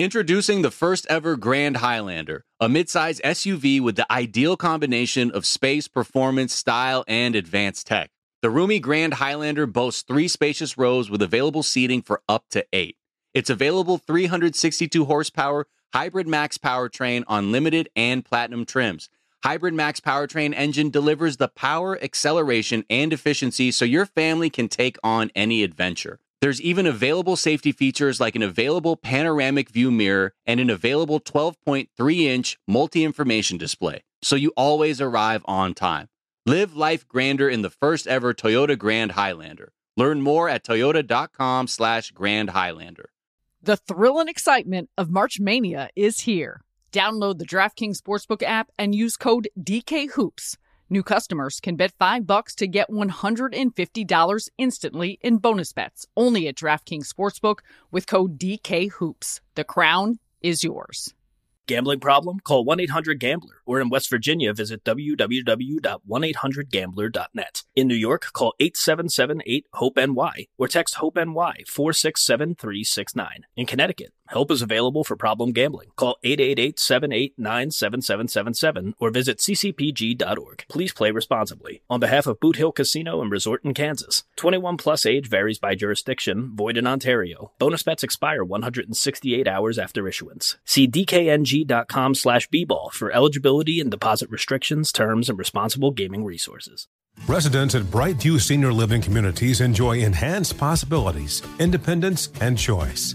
Introducing the first ever Grand Highlander, a midsize SUV with the ideal combination of space, performance, style, and advanced tech. The roomy Grand Highlander boasts three spacious rows with available seating for up to eight. Its available 362 horsepower hybrid max powertrain on limited and platinum trims. Hybrid Max powertrain engine delivers the power, acceleration, and efficiency so your family can take on any adventure. There's even available safety features like an available panoramic view mirror and an available 12.3 inch multi information display, so you always arrive on time. Live life grander in the first ever Toyota Grand Highlander. Learn more at toyota.com slash Grand Highlander. The thrill and excitement of March Mania is here. Download the DraftKings Sportsbook app and use code DKHOOPS. New customers can bet 5 bucks to get $150 instantly in bonus bets only at DraftKings Sportsbook with code DKHOOPS. The crown is yours. Gambling problem? Call 1-800-GAMBLER or in West Virginia visit www.1800gambler.net. In New York, call 877-8-HOPE-NY or text HOPE-NY 467-369. In Connecticut, help is available for problem gambling. Call 888-789-7777 or visit ccpg.org. Please play responsibly. On behalf of Boot Hill Casino and Resort in Kansas, 21 plus age varies by jurisdiction, void in Ontario. Bonus bets expire 168 hours after issuance. See dkng.com slash bball for eligibility and deposit restrictions, terms, and responsible gaming resources. Residents at Brightview Senior Living Communities enjoy enhanced possibilities, independence, and choice.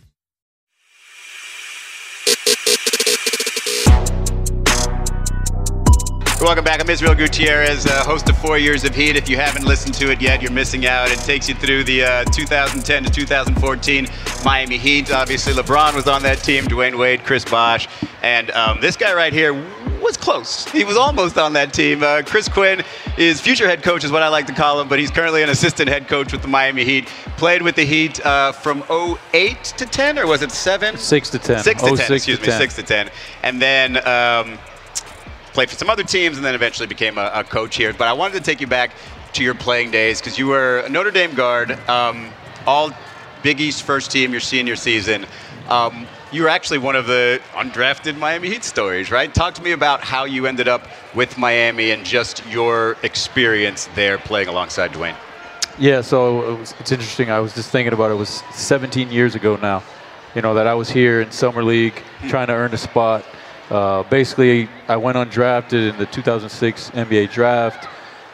Welcome back. I'm Israel Gutierrez, uh, host of Four Years of Heat. If you haven't listened to it yet, you're missing out. It takes you through the uh, 2010 to 2014 Miami Heat. Obviously, LeBron was on that team, Dwyane Wade, Chris Bosh, and um, this guy right here was close. He was almost on that team. Uh, Chris Quinn is future head coach, is what I like to call him, but he's currently an assistant head coach with the Miami Heat. Played with the Heat uh, from 08 to 10, or was it 7? 6 to 10. 6 to 10, 06 excuse to me, 10. 6 to 10. And then. Um, played for some other teams and then eventually became a, a coach here. But I wanted to take you back to your playing days because you were a Notre Dame guard, um, all Big East first team your senior season. Um, you were actually one of the undrafted Miami Heat stories, right? Talk to me about how you ended up with Miami and just your experience there playing alongside Dwyane. Yeah, so it was, it's interesting. I was just thinking about it. It was 17 years ago now, you know, that I was here in Summer League trying to earn a spot. Uh, basically, I went undrafted in the 2006 NBA draft.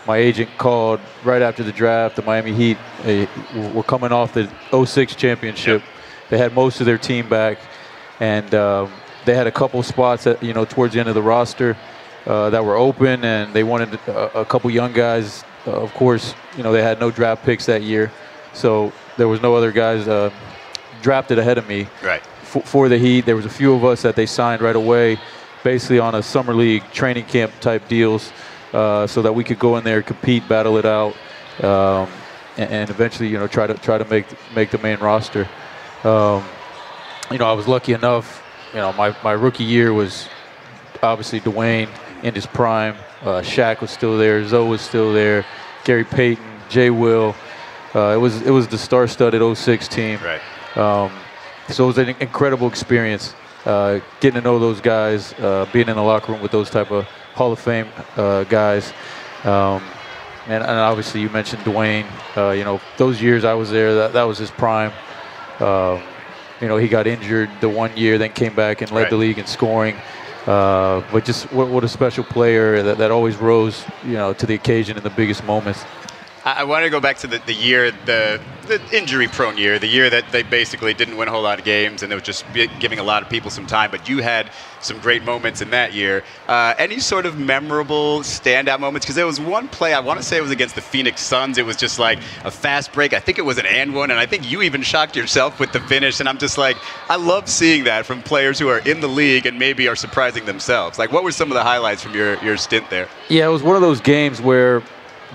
My agent called right after the draft. The Miami Heat uh, were coming off the 06 championship. They had most of their team back, and um, they had a couple spots at you know towards the end of the roster uh, that were open, and they wanted a, a couple young guys. Uh, of course, you know they had no draft picks that year, so there was no other guys uh, drafted ahead of me Right. For, the Heat. There was a few of us that they signed right away, basically on a summer league training camp type deals, uh, so that we could go in there, compete, battle it out, um, and, and eventually, you know, try to try to make make the main roster. Um, you know, I was lucky enough. You know, my, my rookie year was obviously Dwyane in his prime. Uh, Shaq was still there. Zo was still there. Gary Payton, Jay Will. Uh, it was it was the star-studded 06 team. Right. Um, so it was an incredible experience uh, getting to know those guys, uh, being in the locker room with those type of Hall of Fame uh, guys. Um, and, and obviously, you mentioned Dwyane. Uh, you know, those years I was there, that, that was his prime. Um, you know, he got injured the one year, then came back and led Right. the league in scoring. Uh, but just what, what a special player that, that always rose, you know, to the occasion in the biggest moments. I, want to go back to the, the year, the the injury-prone year, the year that they basically didn't win a whole lot of games, and it was just giving a lot of people some time. But you had some great moments in that year. Uh, any sort of memorable standout moments? Because there was one play I want to say it was against the Phoenix Suns. It was just like a fast break. I think it was an and one, and I think you even shocked yourself with the finish. And I'm just like, I love seeing that from players who are in the league and maybe are surprising themselves. Like, what were some of the highlights from your your stint there? Yeah, it was one of those games where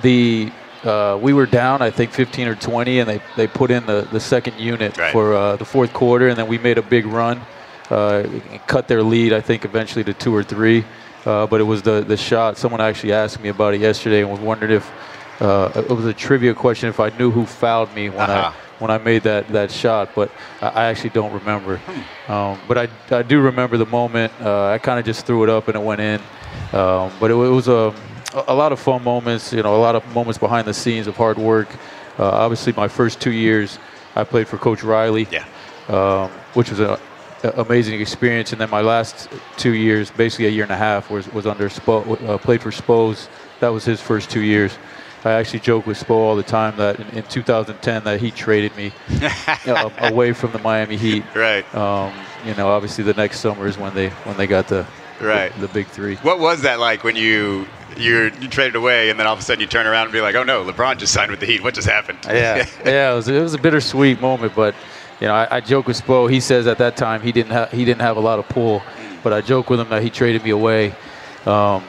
the uh, we were down, I think, 15 or 20, and they, they put in the, the second unit Right. for uh, the fourth quarter, and then we made a big run, uh, cut their lead, I think, eventually to two or three. Uh, but it was the, the shot. Someone actually asked me about it yesterday and was wondering if uh, it was a trivia question if I knew who fouled me when Uh-huh. I when I made that, that shot, but I actually don't remember. Um, but I, I do remember the moment. Uh, I kind of just threw it up and it went in. Um, but it, it was a, a lot of fun moments, you know, a lot of moments behind the scenes of hard work. Uh, obviously, my first two years, I played for Coach Riley, Yeah. um, which was an amazing experience. And then my last two years, basically a year and a half, was, was under Spo, uh, played for Spose. That was his first two years. I actually joke with Spo all the time that in, in 2010 that he traded me uh, away from the Miami Heat. Right. Um, you know, obviously the next summer is when they when they got the Right. the, the big three. What was that like when you you're, you traded away and then all of a sudden you turn around and be like, oh no, LeBron just signed with the Heat. What just happened? Yeah, yeah, it was, it was a bittersweet moment, but you know, I, I joke with Spo. He says at that time he didn't have he didn't have a lot of pull, but I joke with him that he traded me away, um,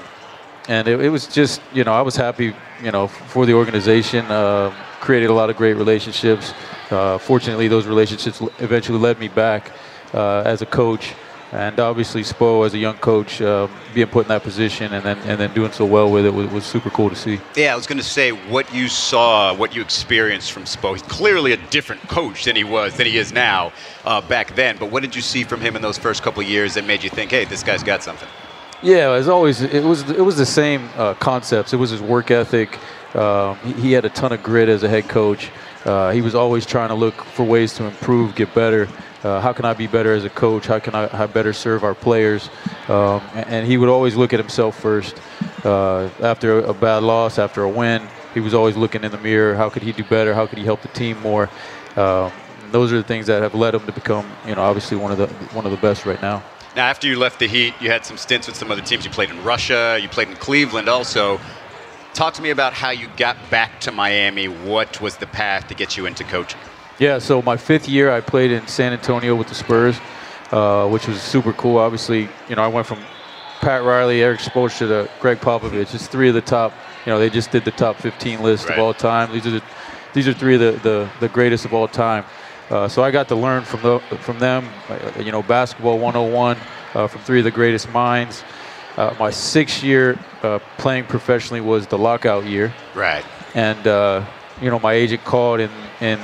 and it, it was just you know I was happy you know for the organization, uh, created a lot of great relationships. Uh, fortunately, those relationships eventually led me back uh, as a coach. And obviously, Spo, as a young coach, um, being put in that position and then and then doing so well with it was, was super cool to see. Yeah, I was going to say what you saw, what you experienced from Spo. He's clearly a different coach than he was, than he is now uh, back then. But what did you see from him in those first couple of years that made you think, hey, this guy's got something? Yeah, as always, it was it was the same uh, concepts. It was his work ethic. Um, he, he had a ton of grit as a head coach. Uh, he was always trying to look for ways to improve, get better. Uh, how can I be better as a coach? How can I, better serve our players? Um, and, and he would always look at himself first. Uh, after a bad loss, after a win, he was always looking in the mirror. How could he do better? How could he help the team more? Um, those are the things that have led him to become, you know, obviously one of the one of the best right now. Now, after you left the Heat, you had some stints with some other teams. You played in Russia, you played in Cleveland also. Talk to me about how you got back to Miami. What was the path to get you into coaching? Yeah, so my fifth year, I played in San Antonio with the Spurs, uh, which was super cool. Obviously, you know, I went from Pat Riley, Erik Spoelstra to Gregg Popovich. It's three of the top. You know, they just did the top 15 list Right. of all time. These are the, these are three of the, the, the greatest of all time. Uh, so I got to learn from the, from them. uh, You know, basketball 101 uh, from three of the greatest minds. Uh, my sixth year uh, playing professionally was the lockout year Right. and uh, you know my agent called in in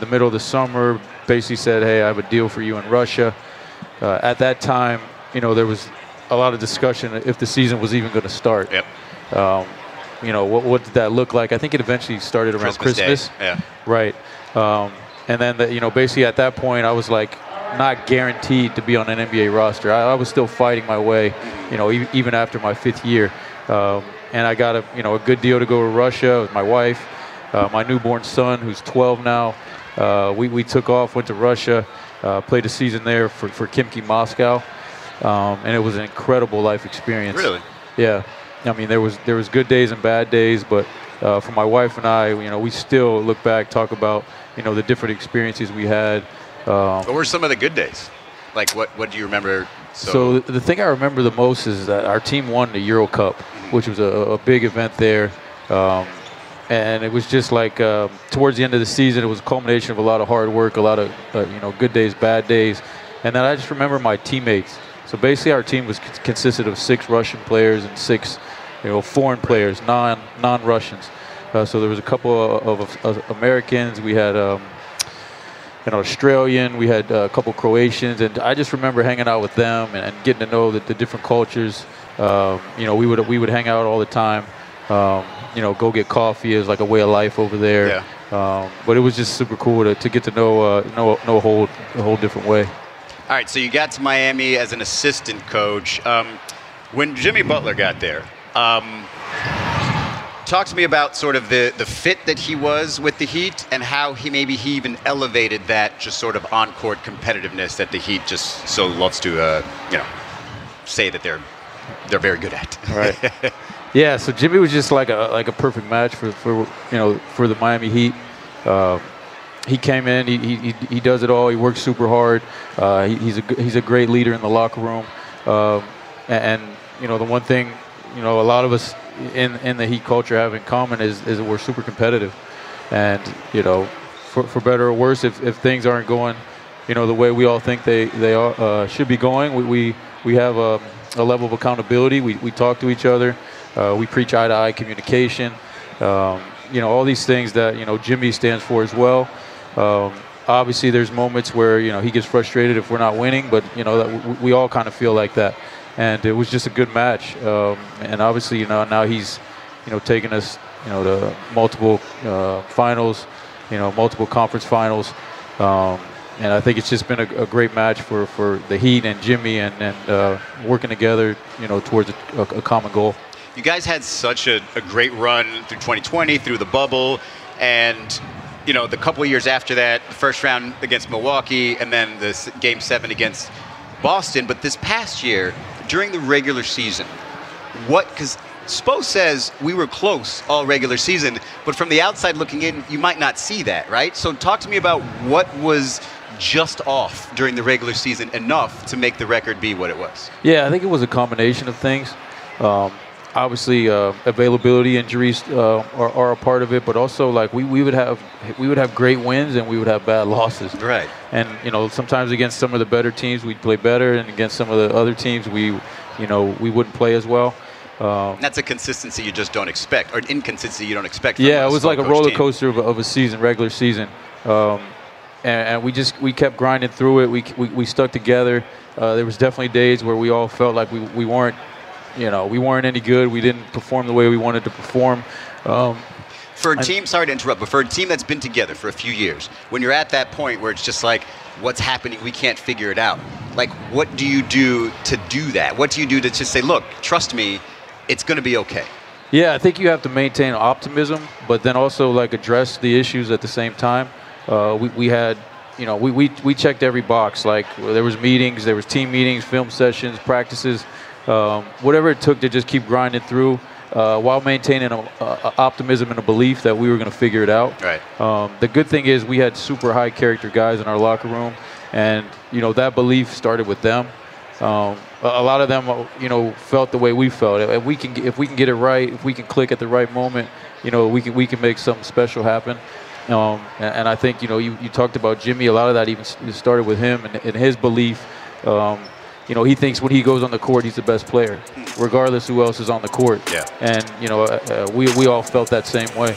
the middle of the summer basically said hey i have a deal for you in russia uh, at that time you know there was a lot of discussion if the season was even going to start Yep. um, you know what, what did that look like i think it eventually started around Christmas Day. christmas Yeah. right um, and then the, you know basically at that point i was like not guaranteed to be on an nba roster. I, I was still fighting my way you know e- even after my fifth year. Um, and i got a you know a good deal to go to russia with my wife uh, my newborn son who's 12 now. Uh, we, we took off went to russia uh, played a season there for, for Khimki moscow. Um, and it was an incredible life experience. Really? yeah, I mean there was there was good days and bad days, but uh, for my wife and I, you know, we still look back, talk about you know the different experiences we had. Um, What were some of the good days? Like, what, what do you remember? so the, the thing I remember the most is that our team won the Euro Cup, which was a, a big event there. Um, and it was just like um, towards the end of the season, it was a culmination of a lot of hard work, a lot of uh, you know good days, bad days, and then I just remember my teammates. So basically, our team was consisted of six Russian players and six, you know, foreign players, non non Russians. Uh, so there was a couple of, of, of Americans. We had um, an Australian. We had uh, a couple Croatians, and I just remember hanging out with them and, and getting to know the, the different cultures. Um, you know, we would we would hang out all the time. Um, you know, go get coffee is like a way of life over there. Yeah. Um, but it was just super cool to, to get to know uh, know know a whole a whole different way. All right, so you got to Miami as an assistant coach. Um, when Jimmy Butler got there, um, talk talk to me about sort of the, the fit that he was with the Heat and how he maybe he even elevated that just sort of on court competitiveness that the Heat just so loves to uh, you know say that they're they're very good at. Right. yeah. So Jimmy was just like a like a perfect match for, for you know for the Miami Heat. Uh, he came in. He, he, he does it all. He works super hard. Uh, he, he's a he's a great leader in the locker room. Um, and, and you know the one thing you know a lot of us in in the Heat culture have in common is is we're super competitive. And you know, for, for better or worse, if, if things aren't going, you know, the way we all think they they are, uh, should be going, we we, we have a, a level of accountability. We we talk to each other. Uh, we preach eye to eye communication. Um, you know, all these things that you know Jimmy stands for as well. Um, obviously, there's moments where you know he gets frustrated if we're not winning, but you know that we all kind of feel like that. And it was just a good match. Um, and obviously, you know, now he's you know taking us you know to multiple uh, finals, you know, multiple conference finals. Um, and I think it's just been a, a, great match for, for the Heat and Jimmy and, and uh, working together, you know, towards a, a common goal. You guys had such a, a, great run through 2020, through the bubble, and you know, the couple of years after that, the first round against Milwaukee, and then the game seven against Boston. But this past year, during the regular season, what, because Spo says we were close all regular season, but from the outside looking in, you might not see that, right? So talk to me about what was just off during the regular season enough to make the record be what it was. Yeah, I think it was a combination of things. Um, obviously uh, availability injuries uh, are, are, a part of it, but also like we, we would have we would have great wins and we would have bad losses. Right. And you know sometimes against some of the better teams we'd play better, and against some of the other teams we you know we wouldn't play as well. Um, that's a consistency you just don't expect, or an inconsistency you don't expect. yeah, it was like a roller coaster of, of, a season, regular season, um, and, and, we just we kept grinding through it. We we, we stuck together. Uh, there was definitely days where we all felt like we, we weren't you know, we weren't any good. We didn't perform the way we wanted to perform. Um, for a team, sorry to interrupt, but for a team that's been together for a few years, when you're at that point where it's just like, what's happening? We can't figure it out. Like, what do you do to do that? What do you do to just say, look, trust me, it's going to be okay? Yeah, I think you have to maintain optimism, but then also like address the issues at the same time. Uh, we, we had, you know, we, we, we checked every box. Like there was meetings, there was team meetings, film sessions, practices um, whatever it took to just keep grinding through uh, while maintaining a, a, optimism and a belief that we were going to figure it out. Right. Um, the good thing is we had super high character guys in our locker room, and you know that belief started with them. Um, a lot of them, you know, felt the way we felt. If we can, if we can get it right, if we can click at the right moment, you know, we can we can make something special happen. Um, and, and, I think you know you, you talked about Jimmy. A lot of that even started with him and, and his belief um, you know, he thinks when he goes on the court, he's the best player, regardless who else is on the court. Yeah. And you know, uh, uh, we we all felt that same way.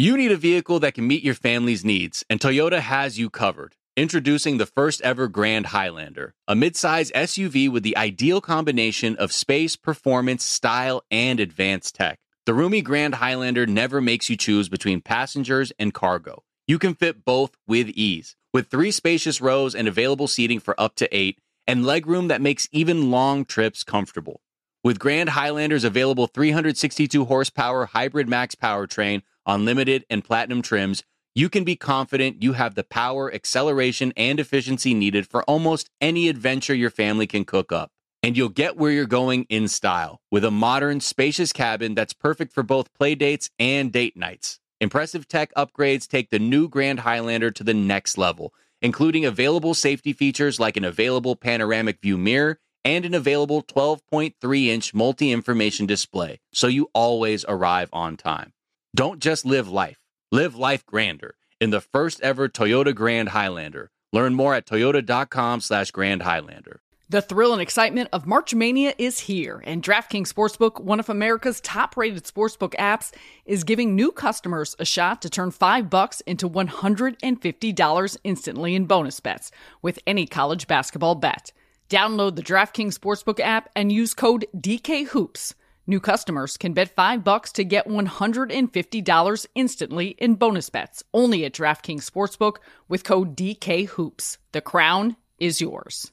You need a vehicle that can meet your family's needs, and Toyota has you covered. Introducing the first ever Grand Highlander, a midsize SUV with the ideal combination of space, performance, style, and advanced tech. The roomy Grand Highlander never makes you choose between passengers and cargo. You can fit both with ease. With three spacious rows and available seating for up to eight, and legroom that makes even long trips comfortable. With Grand Highlander's available 362 horsepower hybrid max powertrain on limited and platinum trims, you can be confident you have the power, acceleration, and efficiency needed for almost any adventure your family can cook up. And you'll get where you're going in style with a modern, spacious cabin that's perfect for both play dates and date nights. Impressive tech upgrades take the new Grand Highlander to the next level, including available safety features like an available panoramic view mirror and an available 12.3 inch multi information display, so you always arrive on time. Don't just live life, live life grander in the first ever Toyota Grand Highlander. Learn more at toyota.com slash Grand Highlander. The thrill and excitement of March Mania is here, and DraftKings Sportsbook, one of America's top-rated sportsbook apps, is giving new customers a shot to turn 5 bucks into $150 instantly in bonus bets with any college basketball bet. Download the DraftKings Sportsbook app and use code DKHOOPS. New customers can bet 5 bucks to get $150 instantly in bonus bets only at DraftKings Sportsbook with code DKHOOPS. The crown is yours.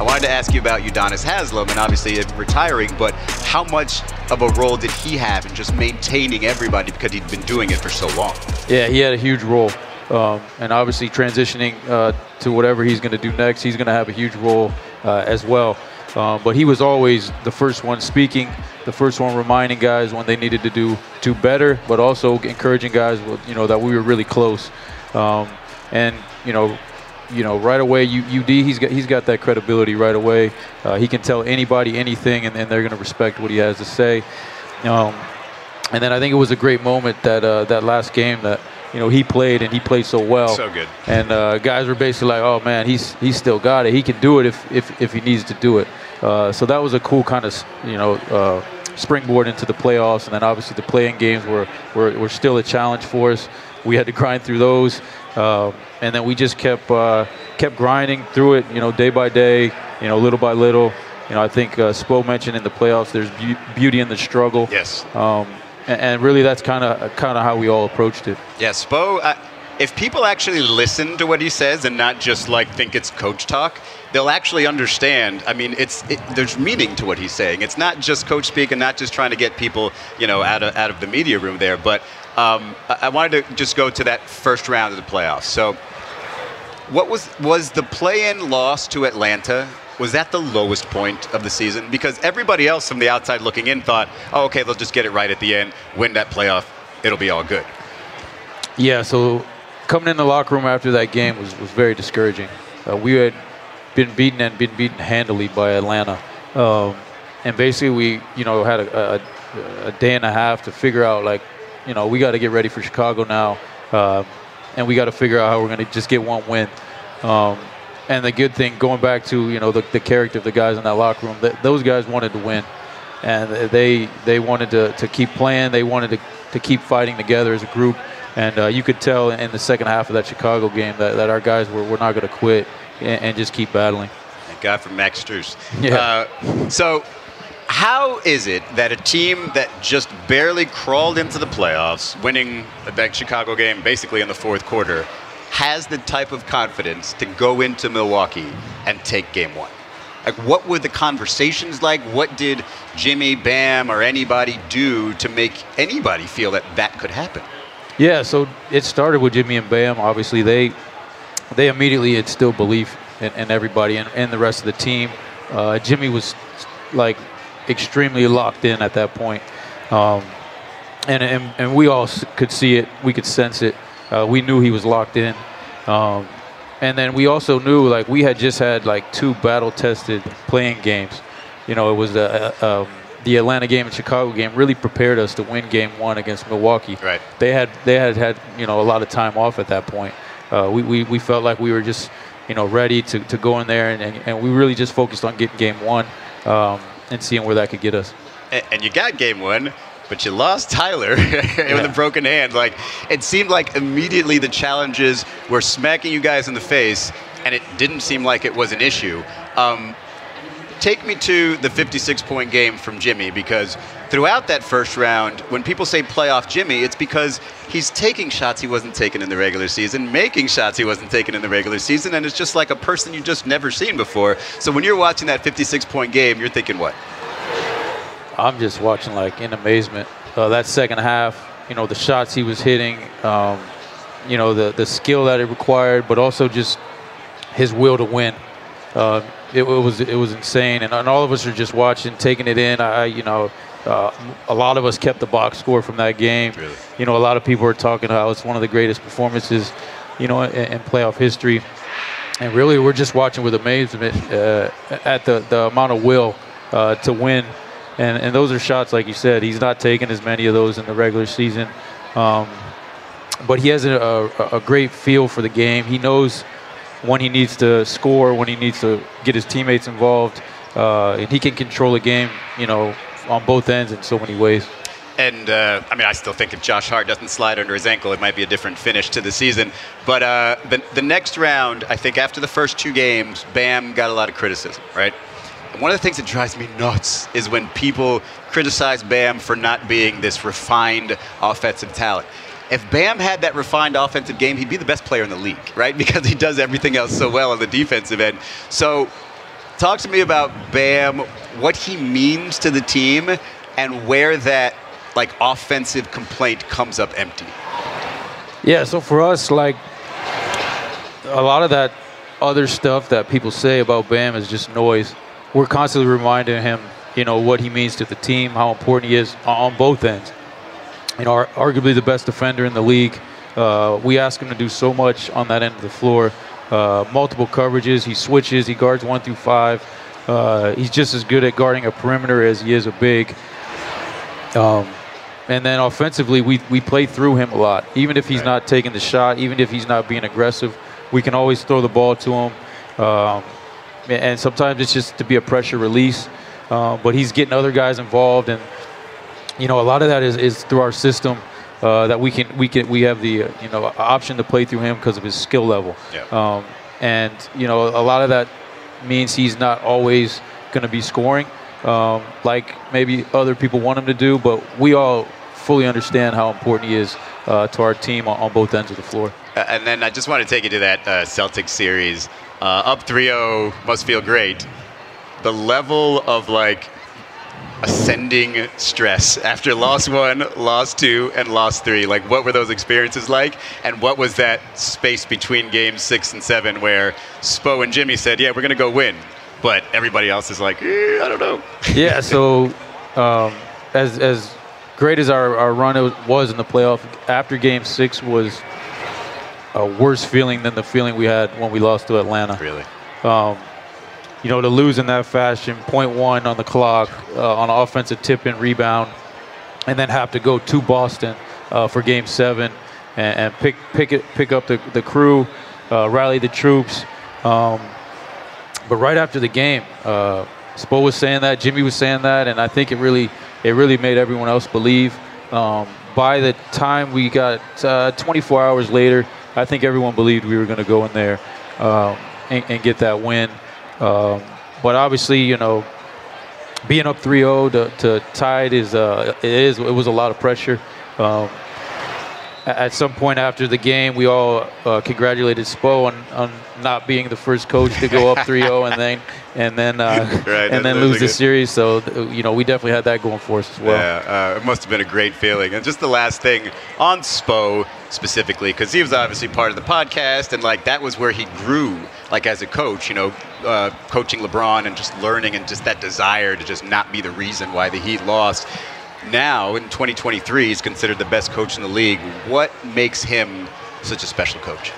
I wanted to ask you about Udonis Haslem and obviously retiring, but how much of a role did he have in just maintaining everybody because he'd been doing it for so long? Yeah, he had a huge role. Um, and obviously, transitioning uh, to whatever he's going to do next, he's going to have a huge role uh, as well. Um, but he was always the first one speaking, the first one reminding guys when they needed to do do better, but also encouraging guys, you know, that we were really close. Um, and you know, you know, right away, UD, he's got he's got that credibility right away. Uh, he can tell anybody anything, and, and they're going to respect what he has to say. Um, and then I think it was a great moment that uh, that last game that you know he played and he played so well. So good. And uh, guys were basically like, "Oh man, he's he's still got it. He can do it if if, if he needs to do it." Uh, so that was a cool kind of you know uh, springboard into the playoffs, and then obviously the play-in games were, were were still a challenge for us. We had to grind through those. Uh, and then we just kept uh, kept grinding through it, you know, day by day, you know, little by little. You know, I think uh, Spo mentioned in the playoffs, there's be- beauty in the struggle. Yes. Um, and, and, really, that's kind of kind of how we all approached it. Yeah, Spo. Uh, if people actually listen to what he says and not just like think it's coach talk, they'll actually understand. I mean, it's it, there's meaning to what he's saying. It's not just coach speak and not just trying to get people, you know, out of out of the media room there. But um, I, wanted to just go to that first round of the playoffs. So what was was the play-in loss to Atlanta? Was that the lowest point of the season? Because everybody else from the outside looking in thought, "Oh, okay, they'll just get it right at the end, win that playoff, it'll be all good." Yeah. So coming in the locker room after that game was was very discouraging. Uh, we had been beaten and been beaten handily by Atlanta, um, and basically we, you know, had a, a, a, day and a half to figure out like, you know, we got to get ready for Chicago now. Uh, and we got to figure out how we're going to just get one win. Um, and the good thing, going back to you know the, the character of the guys in that locker room, th- those guys wanted to win, and they they wanted to, to keep playing. They wanted to, to keep fighting together as a group. And uh, you could tell in the second half of that Chicago game that, that our guys were, were not going to quit and, and, just keep battling. Thank God for Max Strus. Yeah. Uh, so how is it that a team that just barely crawled into the playoffs, winning that Chicago game basically in the fourth quarter, has the type of confidence to go into Milwaukee and take game one? Like, what were the conversations like? What did Jimmy, Bam, or anybody do to make anybody feel that that could happen? Yeah, so it started with Jimmy and Bam. Obviously, they they immediately instilled belief in, in everybody and, and, the rest of the team. Uh, Jimmy was like extremely locked in at that point. Um, and, and, and we all could see it, we could sense it. Uh, we knew he was locked in. Um, and then we also knew like we had just had like two battle tested play-in games. You know, it was the, uh, um, the Atlanta game and Chicago game really prepared us to win game one against Milwaukee. Right. They had they had had you know a lot of time off at that point. Uh, we, we, we felt like we were just you know ready to, to go in there and, and, and we really just focused on getting game one. Um, and seeing where that could get us. And you got game one, but you lost Tyler yeah. with a broken hand. Like it seemed like immediately the challenges were smacking you guys in the face, and it didn't seem like it was an issue. Um, take me to the 56 point game from Jimmy because throughout that first round, when people say playoff Jimmy, it's because he's taking shots he wasn't taking in the regular season, making shots he wasn't taking in the regular season, and it's just like a person you just never seen before. So when you're watching that 56 point game, you're thinking what? I'm just watching like in amazement. Uh, that second half, you know, the shots he was hitting, um, you know, the the skill that it required, but also just his will to win. Uh, it, it, was it was insane, and, and, all of us are just watching, taking it in. I, you know, uh, a lot of us kept the box score from that game. Really? You know, a lot of people are talking how it's one of the greatest performances, you know, in, in playoff history. And really, we're just watching with amazement uh, at the, the amount of will uh, to win. And, and those are shots, like you said, he's not taking as many of those in the regular season. Um, but he has a, a, a great feel for the game. He knows when he needs to score, when he needs to get his teammates involved, uh, and he can control the game, you know, on both ends in so many ways. And uh, I mean, I still think if Josh Hart doesn't slide under his ankle, it might be a different finish to the season. But uh, the, the next round, I think after the first two games, Bam got a lot of criticism, right? One of the things that drives me nuts is when people criticize Bam for not being this refined offensive talent if Bam had that refined offensive game, he'd be the best player in the league, right? Because he does everything else so well on the defensive end. So, talk to me about Bam, what he means to the team, and where that like offensive complaint comes up empty. Yeah, so for us, like a lot of that other stuff that people say about Bam is just noise. We're constantly reminding him, you know, what he means to the team, how important he is on both ends you know, arguably the best defender in the league. Uh, we ask him to do so much on that end of the floor. Uh, multiple coverages. He switches. He guards one through five. Uh, he's just as good at guarding a perimeter as he is a big. Um, and then offensively, we, we play through him a lot. Even if he's right. not taking the shot, even if he's not being aggressive, we can always throw the ball to him. Um, and sometimes it's just to be a pressure release. Uh, but he's getting other guys involved, and you know, a lot of that is, is through our system. Uh, that we can we can we have the uh, you know option to play through him because of his skill level. Yeah. Um, and you know a lot of that means he's not always going to be scoring um, like maybe other people want him to do. But we all fully understand how important he is uh, to our team on, on, both ends of the floor. And then I just want to take you to that uh, Celtics series. Uh, up 3-0 must feel great. The level of like ascending stress after loss one, loss two, and loss three? Like, what were those experiences like? And what was that space between games six and seven where Spo and Jimmy said, yeah, we're going to go win? But everybody else is like, eh, I don't know. yeah, so um, as, as great as our, our run was in the playoff, after game six was a worse feeling than the feeling we had when we lost to Atlanta. Really? Um, you know, to lose in that fashion, point one on the clock uh, on offensive tip and rebound, and then have to go to Boston uh, for Game Seven and, and, pick pick it pick up the the crew, uh, rally the troops. Um, but right after the game, uh, Spo was saying that, Jimmy was saying that, and I think it really it really made everyone else believe. Um, by the time we got uh, 24 hours later, I think everyone believed we were going to go in there um, and, and get that win. Um, but obviously, you know, being up 3-0 to, to tied is uh, it is it was a lot of pressure. Um, at some point after the game, we all uh, congratulated Spo on, on not being the first coach to go up 3-0 and then and then uh, right, and then lose the series. So you know we definitely had that going for us as well. Yeah, uh, it must have been a great feeling. And just the last thing on Spo specifically, because he was obviously part of the podcast, and like that was where he grew, like as a coach. You know, uh, coaching LeBron and just learning and just that desire to just not be the reason why the Heat lost now in 2023 he's considered the best coach in the league. What makes him such a special coach?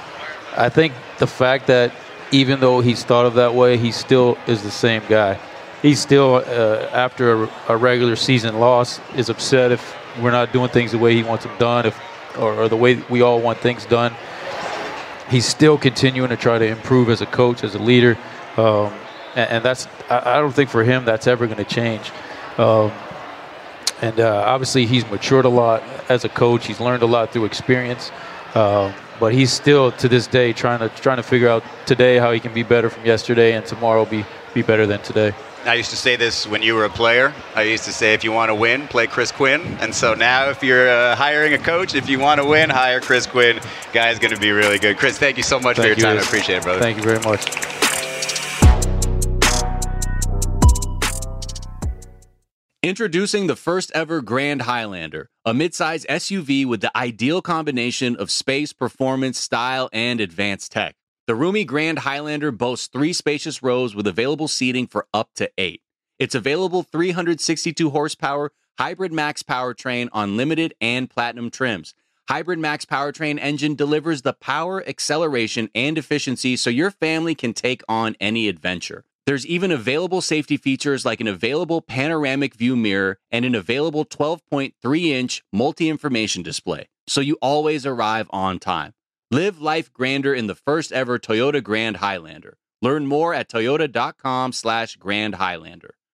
I think the fact that even though he's thought of that way, he still is the same guy. he's still, uh, after a, a, regular season loss, is upset if we're not doing things the way he wants them done, if or, or the way we all want things done. He's still continuing to try to improve as a coach, as a leader, um, and, and, that's I, I, don't think for him that's ever going to change. Um, and uh, obviously he's matured a lot as a coach. He's learned a lot through experience, uh, but he's still to this day trying to trying to figure out today how he can be better from yesterday, and tomorrow be be better than today. I used to say this when you were a player. I used to say, if you want to win, play Chris Quinn. And so now, if you're uh, hiring a coach, if you want to win, hire Chris Quinn. Guy's going to be really good. Chris, thank you so much Thank for your you. time. I appreciate it, brother. Thank you very much. Introducing the first ever Grand Highlander, a midsize SUV with the ideal combination of space, performance, style, and advanced tech. The roomy Grand Highlander boasts three spacious rows with available seating for up to eight. Its available 362 horsepower Hybrid Max powertrain on limited and platinum trims. Hybrid Max powertrain engine delivers the power, acceleration, and efficiency so your family can take on any adventure. There's even available safety features like an available panoramic view mirror and an available 12.3 inch multi information display, so you always arrive on time. Live life grander in the first ever Toyota Grand Highlander. Learn more at toyota.com slash Grand Highlander.